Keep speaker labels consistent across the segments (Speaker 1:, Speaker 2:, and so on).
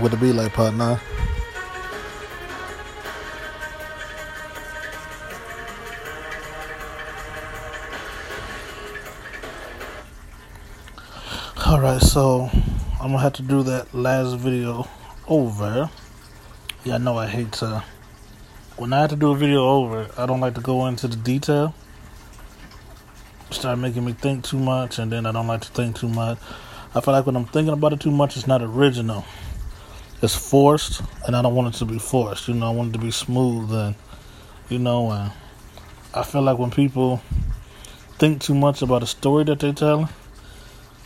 Speaker 1: What it be like, partner? Alright, so I'm gonna have to do that last video over. Yeah, I know I hate to. When I have to do a video over, I don't like to go into the detail. Start making me think too much, and then I don't like to think too much. I feel like when I'm thinking about it too much, it's not original. It's forced, and I don't want it to be forced. You know, I want it to be smooth, and you know, and I feel like when people think too much about a story that they tell,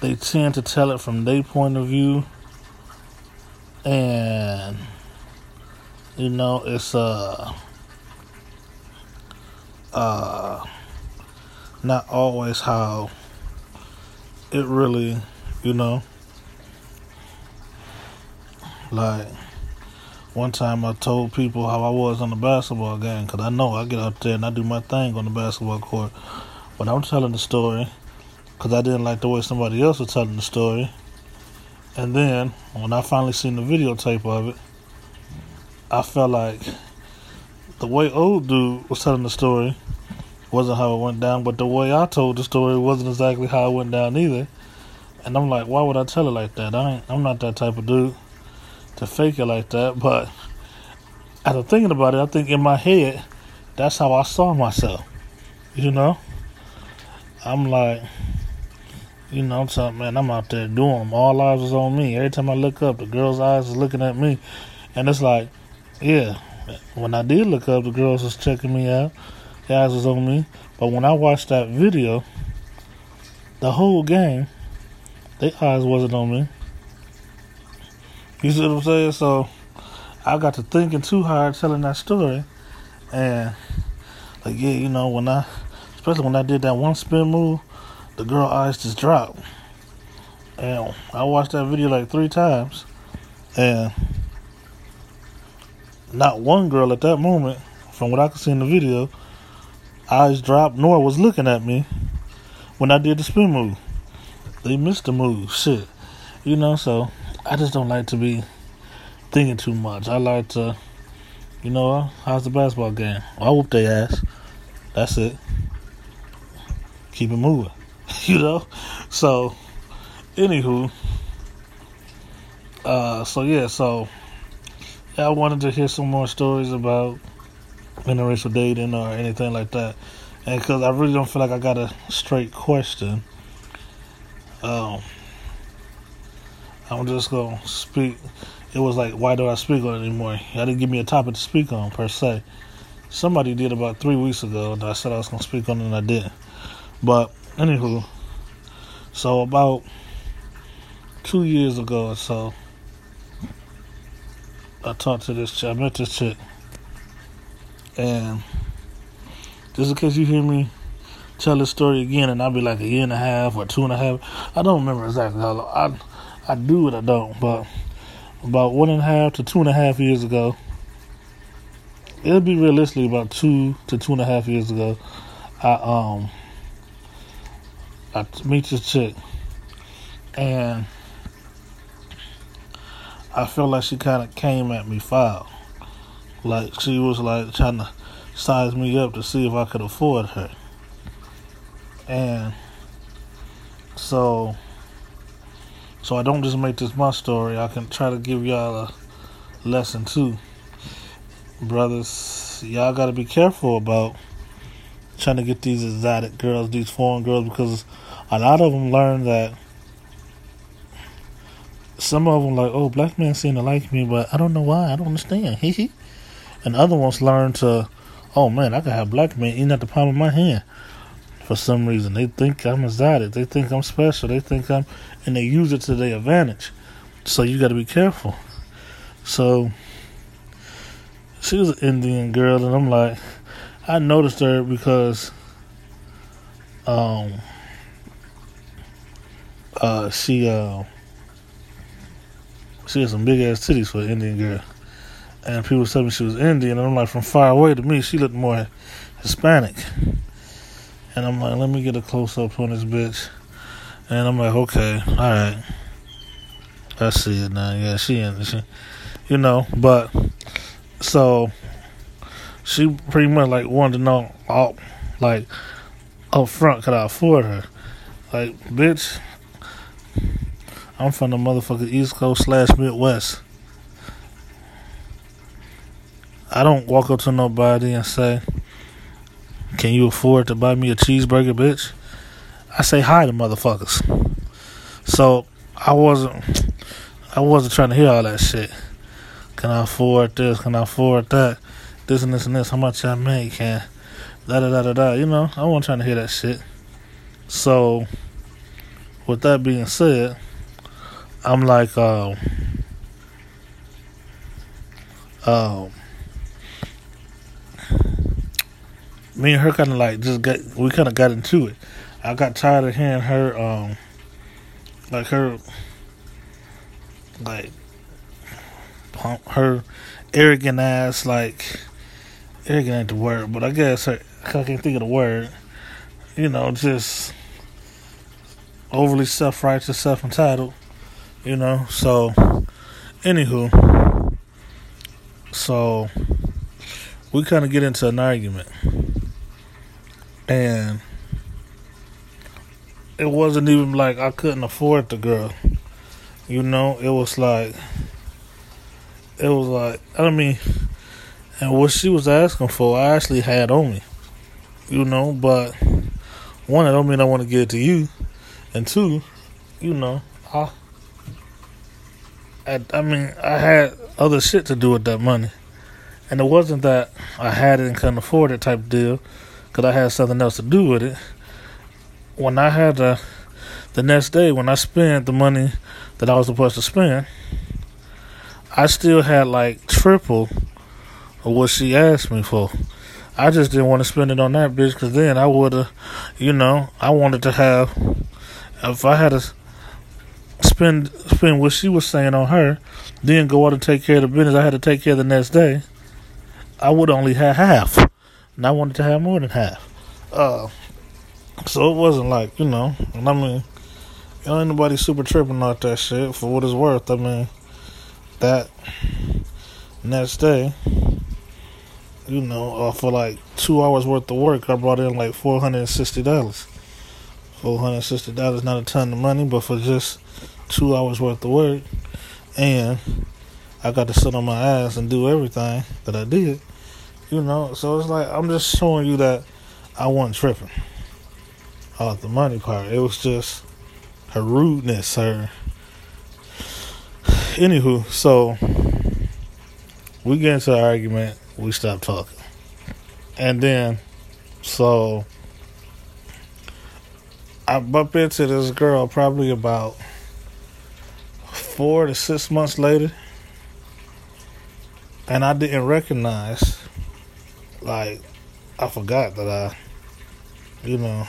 Speaker 1: they tend to tell it from their point of view, and you know, it's uh uh not always how it really, you know. Like one time I told people how I was on the basketball game because I know I get up there and I do my thing on the basketball court. But I'm telling the story because I didn't like the way somebody else was telling the story. And then when I finally seen the videotape of it, I felt like the way old dude was telling the story wasn't how it went down, but the way I told the story wasn't exactly how it went down either. And I'm like, why would I tell it like that? I ain't, I'm not that type of dude to fake it like that. But after thinking about it, I think in my head, that's how I saw myself. You know, I'm like, you know, I'm talking, man, I'm out there doing them. All eyes is on me. Every time I look up, the girl's eyes is looking at me, and it's like, yeah. When I did look up, the girls was checking me out The eyes was on me. But when I watched that video, the whole game, their eyes wasn't on me. You see what I'm saying? So I got to thinking too hard telling that story. And like yeah, you know, when I especially when I did that one spin move, the girl eyes just dropped. And I watched that video like three times. And not one girl at that moment, from what I could see in the video, eyes dropped, nor was looking at me when I did the spin move. They missed the move. Shit. You know, so I just don't like to be thinking too much. I like to, you know, how's the basketball game? I whoop their ass. That's it. Keep it moving. you know? So, anywho, uh, so yeah, so yeah, I wanted to hear some more stories about interracial dating or anything like that. And because I really don't feel like I got a straight question, um, I'm just to speak. It was like, why don't I speak on it anymore? I didn't give me a topic to speak on, per se. Somebody did about three weeks ago, and I said I was to speak on it, and I didn't. But, anywho, so about two years ago or so, I talked to this chick. I met this chick and just in case you hear me tell this story again, and I'll be like a year and a half or two and a half. I don't remember exactly how long. I I do it, I don't. But about one and a half to two and a half years ago, it'll be realistically about two to two and a half years ago. I um I meet this chick, and I feel like she kind of came at me foul. Like she was like trying to size me up to see if I could afford her. And so so I don't just make this my story, I can try to give y'all a lesson too. Brothers, y'all gotta be careful about trying to get these exotic girls, these foreign girls, because a lot of them learn that some of them like, oh, black men seem to like me, but I don't know why. I don't understand. And other ones learn to, oh man, I can have black men eating at the palm of my hand. For some reason, they think I'm exotic. They think I'm special. They think I'm, and they use it to their advantage. So you got to be careful. So she was an Indian girl, and I'm like, I noticed her because, um, uh, she uh, she had some big ass titties for an Indian girl and people told me she was Indian, and I'm like, from far away to me, she looked more Hispanic. And I'm like, let me get a close up on this bitch. And I'm like, okay, all right. I see it now. Yeah, she in she, you know, but so she pretty much like wanted to know all like up front could I afford her? Like, bitch, I'm from the motherfucking East Coast slash Midwest. I don't walk up to nobody and say, Can you afford to buy me a cheeseburger, bitch? I say hi to motherfuckers. So I wasn't I wasn't trying to hear all that shit. Can I afford this? Can I afford that? This and this and this. How much I make? Can da da da da da. You know, I wasn't trying to hear that shit. So, with that being said, I'm like, uh, uh, me and her kind of like just got we kind of got into it. I got tired of hearing her, um, like her, like her arrogant ass, like arrogant ain't the word, but I guess her I can't think of the word. You know, just overly self righteous, self entitled. You know, so anywho, so we kind of get into an argument, and it wasn't even like I couldn't afford the girl. You know, it was like it was like I mean, and what she was asking for, I actually had on me you know, but one, I don't mean I want to give it to you, and two, you know, I, I, I mean, I had other shit to do with that money, and it wasn't that I had it and couldn't afford it type deal, because I had something else to do with it. When I had the, the next day, when I spent the money that I was supposed to spend, I still had like triple of what she asked me for. I just didn't want to spend it on that bitch because then I would have, you know, I wanted to have, if I had to spend spend what she was saying on her, then go out and take care of the business I had to take care of the next day, I would only have half. And I wanted to have more than half. Uh, so it wasn't like, you know, and I mean, you ain't nobody super tripping off that shit for what it's worth. I mean, that next day, you know, uh, for like two hours worth of work, I brought in like four hundred and sixty dollars. Four hundred and sixty dollars, not a ton of money, but for just two hours worth of work, and I got to sit on my ass and do everything that I did. You know, so it's like I'm just showing you that I wasn't tripping off the money part. It was just her rudeness, her. Anywho, so we get into an argument we stop talking. And then, so I bump into this girl probably about four to six months later, and I didn't recognize, like, I forgot that I, you know,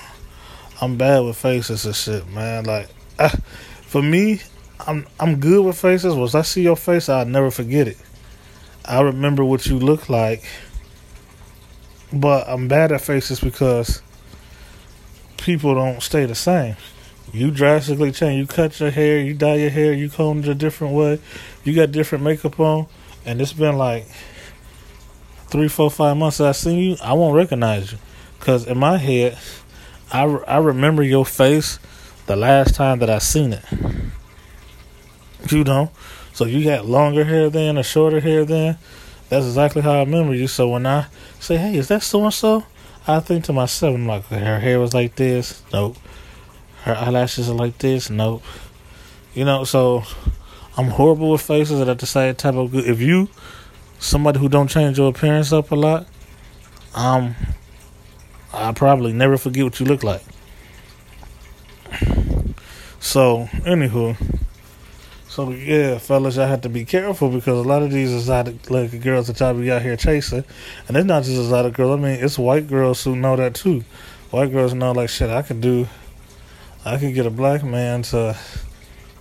Speaker 1: I'm bad with faces and shit, man. Like, I, for me, I'm I'm good with faces. Once I see your face, I'll never forget it. I remember what you look like, but I'm bad at faces because people don't stay the same. You drastically change. You cut your hair, you dye your hair, you comb it a different way, you got different makeup on, and it's been like three, four, five months I seen you. I won't recognize you because in my head, I I remember your face the last time that I seen it. You know, so you got longer hair then or shorter hair then. That's exactly how I remember you. So when I say, "Hey, is that so and so?" I think to myself, I'm like, her hair was like this. Nope. Her eyelashes are like this. Nope. You know, so I'm horrible with faces, and at the same time, I'm good. If you somebody who don't change your appearance up a lot, um, I probably never forget what you look like. So, anywho, so yeah, fellas, y'all have to be careful because a lot of these exotic like girls that y'all be out here chasing, and it's not just exotic girls. I mean, it's white girls who know that too. White girls know like shit. I could do, I could get a black man to,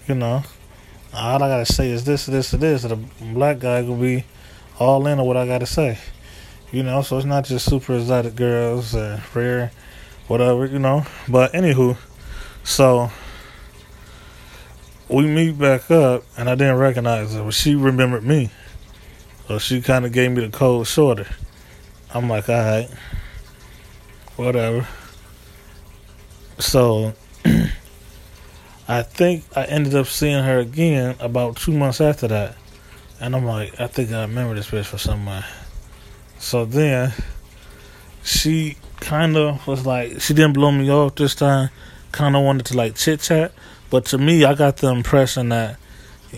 Speaker 1: you know, all I gotta say is this, this, this, and a black guy will be all in on what I gotta say. You know, so it's not just super exotic girls or rare, whatever, you know. But anywho, so we meet back up, and I didn't recognize her, but she remembered me. So she kind of gave me the cold shoulder. I'm like, all right, whatever. So I think I ended up seeing her again about two months after that. And I'm like, I think I remember this bitch from somewhere. So then she kind of was like, she didn't blow me off this time. Kind of wanted to like chit chat. But to me, I got the impression that,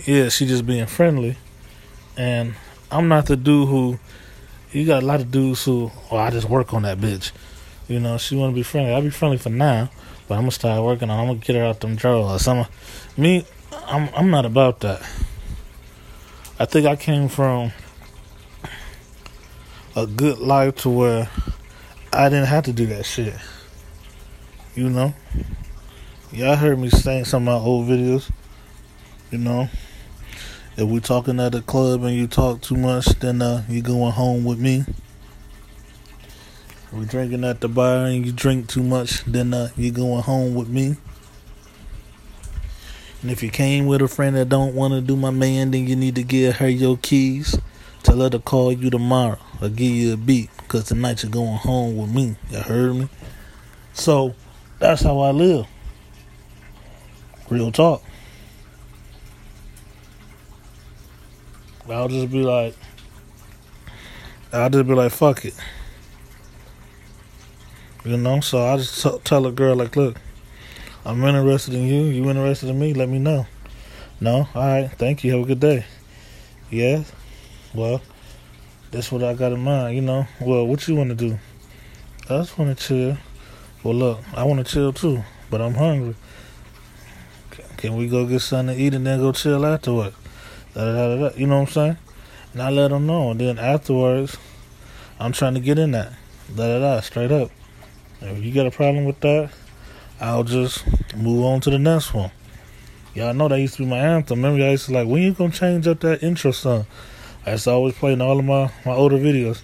Speaker 1: yeah, she just being friendly. And I'm not the dude who, you got a lot of dudes who, oh, I just work on that bitch. You know, she want to be friendly. I'll be friendly for now, but I'm gonna start working on. I'm gonna get her out of them drawers. Some, me, I'm I'm not about that. I think I came from a good life to where I didn't have to do that shit. You know? Y'all heard me saying some of my old videos. You know? If we talking at a club and you talk too much, then uh, you going home with me. If we drinking at the bar and you drink too much, then uh, you going home with me. And if you came with a friend that don't want to do my man, then you need to give her your keys. Tell her to call you tomorrow or give you a beat because tonight you're going home with me. You heard me? So that's how I live. Real talk. I'll just be like, I'll just be like, fuck it. You know, so I just t- tell a girl, like, look, I'm interested in you. You interested in me? Let me know. No? All right. Thank you. Have a good day. Yeah? Well, that's what I got in mind, you know. Well, what you want to do? I just want to chill. Well, look, I want to chill too, but I'm hungry. Can we go get something to eat and then go chill afterwards? Da, da, da, you know what I'm saying? And I let them know. And then afterwards, I'm trying to get in that. Da da da, straight up. If you got a problem with that, I'll just move on to the next one. Y'all know that used to be my anthem. Remember, I used to like, when you gonna change up that intro song? I used to always play in all of my, my older videos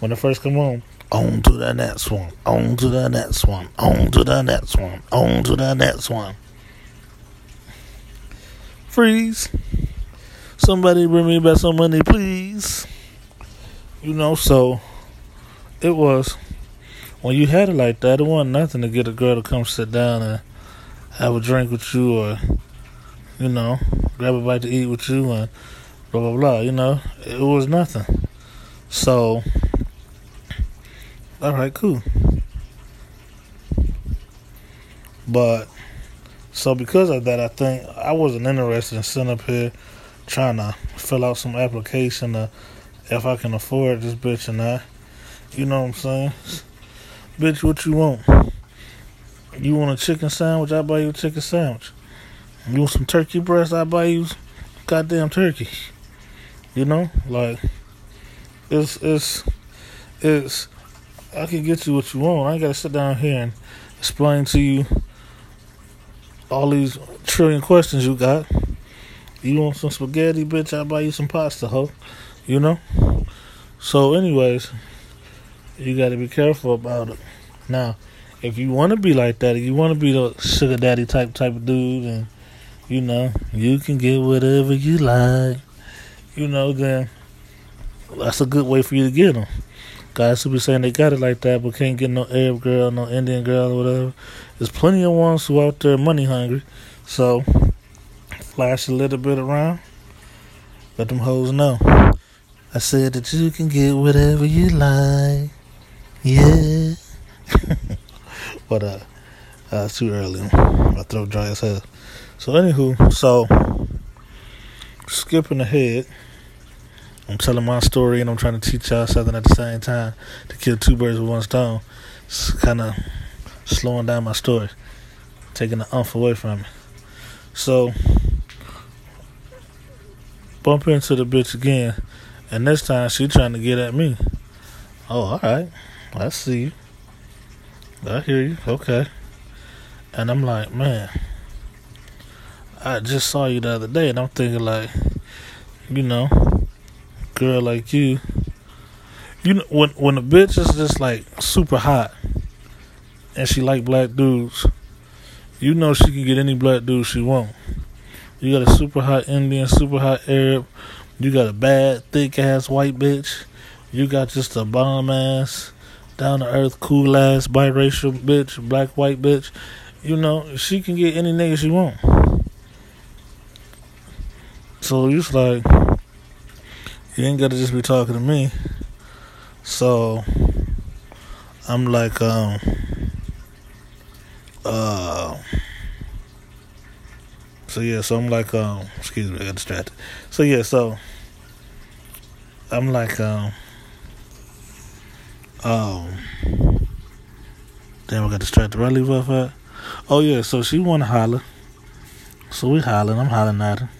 Speaker 1: when I first come on. On to the next one. On to the next one. On to the next one. On to the next one. Freeze. Somebody bring me back some money, please. You know, so it was when you had it like that, it wasn't nothing to get a girl to come sit down and have a drink with you or, you know, grab a bite to eat with you and blah, blah, blah. You know, it was nothing. So, all right, cool. But, so because of that, I think I wasn't interested in sitting up here trying to fill out some application to if I can afford this bitch or not. You know what I'm saying? Bitch, what you want? You want a chicken sandwich? I buy you a chicken sandwich. You want some turkey breast? I buy you goddamn turkey. You know, like it's it's it's. I can get you what you want. I ain't gotta sit down here and explain to you all these trillion questions you got. You want some spaghetti, bitch? I buy you some pasta, ho. You know. So, anyways you got to be careful about it. Now, if you want to be like that, if you want to be the sugar daddy type type of dude, and you know you can get whatever you like, you know, then that's a good way for you to get them. Guys who be saying they got it like that, but can't get no Arab girl, no Indian girl, or whatever. There's plenty of ones who out there money hungry. So flash a little bit around, let them hoes know. I said that you can get whatever you like. Yeah. but uh, uh, it's too early. My throat dry as hell. So anywho, so skipping ahead, I'm telling my story and I'm trying to teach y'all something at the same time to kill two birds with one stone. It's kind of slowing down my story, taking the umph away from me. So bump into the bitch again, and this time she trying to get at me. Oh, all right. I see you. I hear you. Okay. And I'm like, man, I just saw you the other day, and I'm thinking like, you know, girl like you, you know, when when a bitch is just like super hot, and she like black dudes, you know she can get any black dude she want. You got a super hot Indian, super hot Arab. You got a bad, thick ass white bitch. You got just a bomb ass, down to earth, cool ass, biracial bitch, black, white bitch. You know, she can get any nigga she want. So it's like, you ain't gotta just be talking to me. So, I'm like, um, uh, so yeah, so I'm like, um, excuse me, I got distracted. So yeah, so I'm like, um, um, damn, I got distracted. Where I leave off at? Oh yeah, so she wanna holler. So we hollering, I'm hollering at her.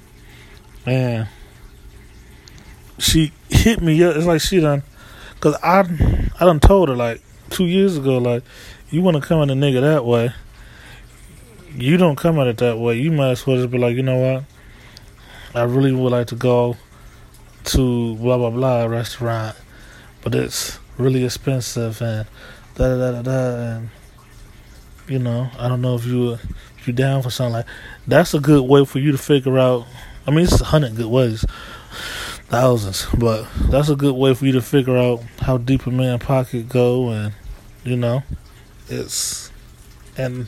Speaker 1: And she hit me up. It's like she done, cause I, I done told her like two years ago, like, you wanna come at a nigga that way, you don't come at it that way. You might as well just be like, you know what? I really would like to go to blah blah blah restaurant, but it's really expensive and da da da da and you know I don't know if you if you down for something like that's a good way for you to figure out. I mean, it's a hundred good ways, thousands, but that's a good way for you to figure out how deep a man pocket go and you know it's and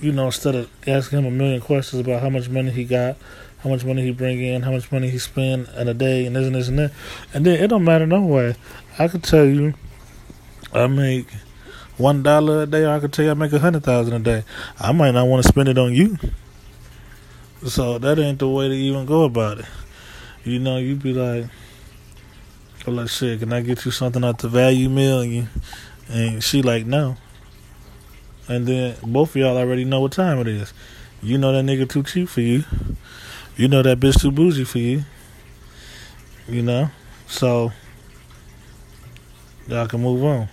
Speaker 1: you know, instead of asking him a million questions about how much money he got, how much money he bring in, how much money he spend in a day, and this and this and that, and then it don't matter no way. I could tell you, I make one dollar a day, I could tell you I make a hundred thousand a day. I might not want to spend it on you, so that ain't the way to even go about it. You know, you be like, I'm like, shit, can I get you something out the value you, and she like, no. And then both of y'all already know what time it is. You know that nigga too cheap for you. You know that bitch too bougie for you. You know? So y'all can move on.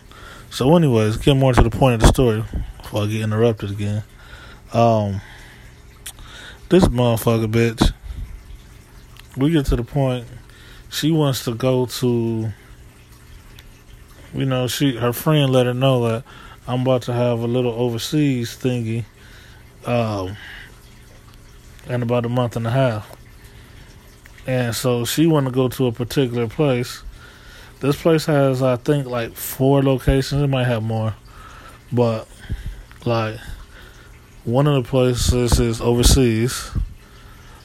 Speaker 1: So anyways, get more to the point of the story before I get interrupted again. Um this motherfucker bitch we get to the point she wants to go to you know, she her friend let her know that I'm about to have a little overseas thingy um, in about a month and a half. And so she want to go to a particular place. This place has, I think, like four locations. It might have more. But, like, one of the places is overseas.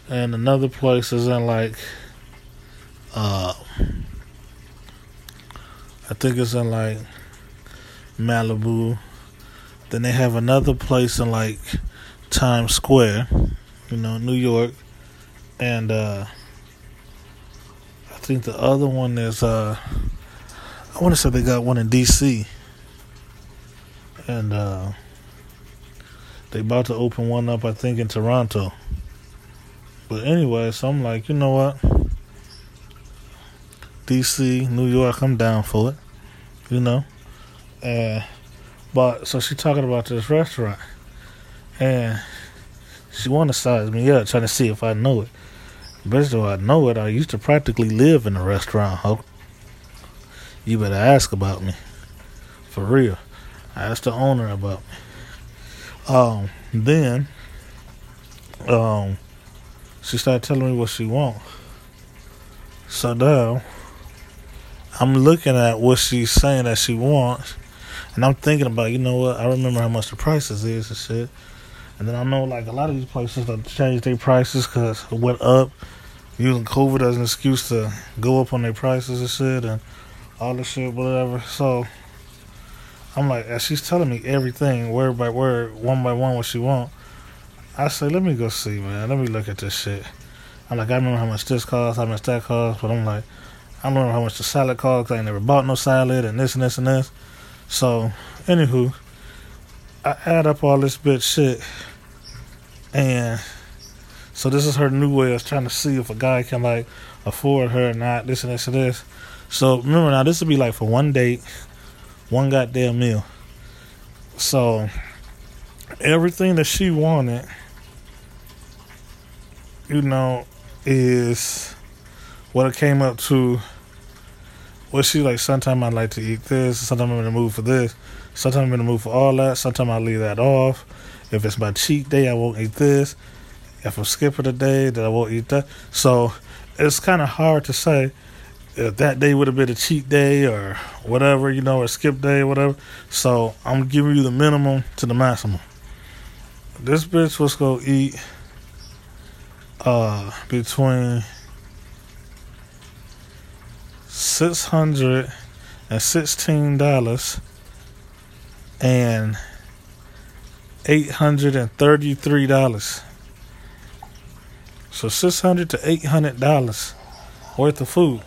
Speaker 1: And another place is in, like, uh, I think it's in, like, Malibu. Then they have another place in like Times Square, you know, New York. And uh I think the other one is uh I want to say they got one in DC. And uh they about to open one up I think in Toronto. But anyway, so I'm like, you know what? DC, New York, I'm down for it. You know? And but so she talking about this restaurant, and she want to size me up, trying to see if I know it. Best though I know it, I used to practically live in a restaurant. Ho, you better ask about me, for real. I asked the owner about me. Um, then, um, she started telling me what she want. So now, I'm looking at what she's saying that she wants and I'm thinking about, you know what? I remember how much the prices is and shit. And then I know like a lot of these places have changed their prices because it went up, using COVID as an excuse to go up on their prices and shit and all this shit, whatever. So I'm like, as she's telling me everything, word by word, one by one, what she want. I say, let me go see, man. Let me look at this shit. I'm like, I remember how much this costs, how much that costs, but I'm like, I don't remember how much the salad costs. I ain't never bought no salad and this and this and this. So, anywho, I add up all this bitch shit, and so this is her new way of trying to see if a guy can like afford her or not. This and this and this. So remember now, this would be like for one date, one goddamn meal. So everything that she wanted, you know, is what it came up to well, she like sometimes I like to eat this, sometimes I'm in the mood for this, sometimes I'm in the mood for all that, sometimes I leave that off. If it's my cheat day, I won't eat this. If I'm skipping a day, then I won't eat that. So it's kind of hard to say if that day would have been a cheat day or whatever, you know, or skip day or whatever. So I'm giving you the minimum to the maximum. This bitch was gonna eat uh between six hundred and sixteen dollars and eight hundred and thirty three dollars. So six hundred to eight hundred dollars worth of food.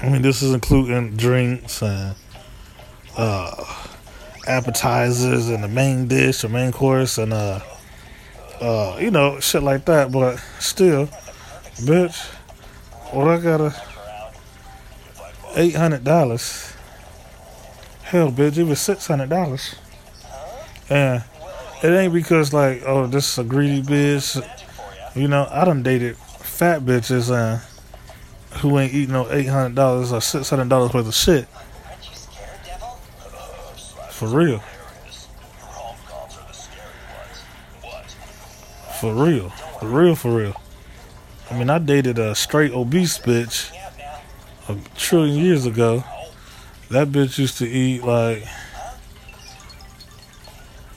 Speaker 1: I mean, this is including drinks and uh, appetizers and the main dish or main course and uh, uh, you know, shit like that. But still, bitch, what I got a eight hundred dollars. Hell, bitch, it was six hundred dollars. And it ain't because like, oh, this is a greedy bitch. You know, I done dated fat bitches and who ain't eating no eight hundred dollars or six hundred dollars worth of shit. For real. For real. For real, for real. I mean, I dated a straight obese bitch a trillion years ago. That bitch used to eat like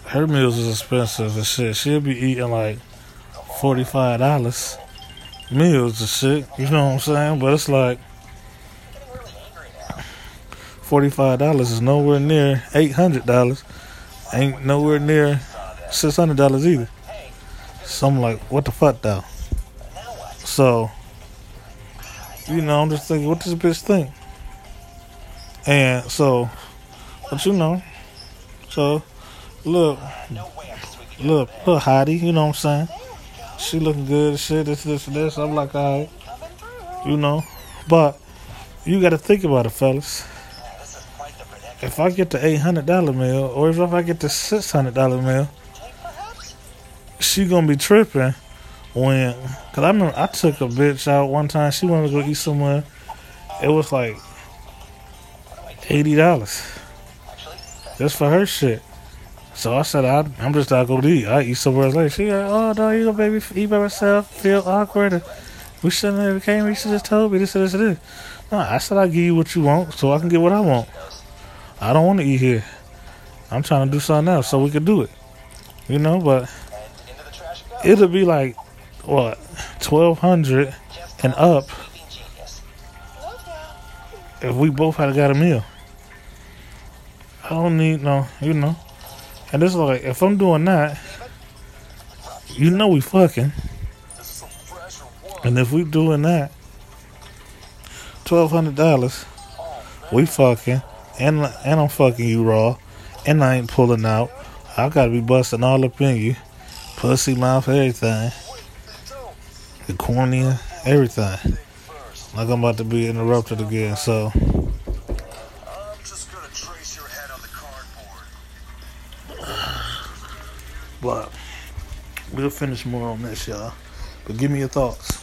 Speaker 1: her meals is expensive and shit. She'll be eating like forty five dollars meals and shit. You know what I'm saying? But it's like forty five dollars is nowhere near eight hundred dollars. Ain't nowhere near six hundred dollars either. So I'm like, what the fuck though? So you know, I'm just thinking, what does this bitch think? And so, but you know, so look, look, look, Heidi, you know what I'm saying? She looking good, shit, this, this, this. I'm like, alright, you know, but you got to think about it, fellas. If I get the eight hundred dollar meal, or if I get the six hundred dollar meal, she gonna be tripping when because I remember I took a bitch out one time. She wanted to go eat somewhere. It was like eighty dollars just for her shit. So I said I, I'm just not gonna eat. I eat somewhere else later. She like, oh no, you go baby eat by myself. Feel awkward. We shouldn't have came. You should have told me this and this and this. No, I said I give you what you want so I can get what I want. I don't want to eat here. I'm trying to do something else so we can do it. You know, but it'll be like what twelve hundred and up if we both had got a meal. I don't need no, you know. And it's like if I'm doing that, you know we fucking. And if we doing that, twelve hundred dollars, we fucking, and and I'm fucking you raw, and I ain't pulling out. I gotta be busting all up in you, pussy mouth, everything the cornea, everything. Like I'm about to be interrupted again, so. But we'll finish more on this, y'all. But give me your thoughts.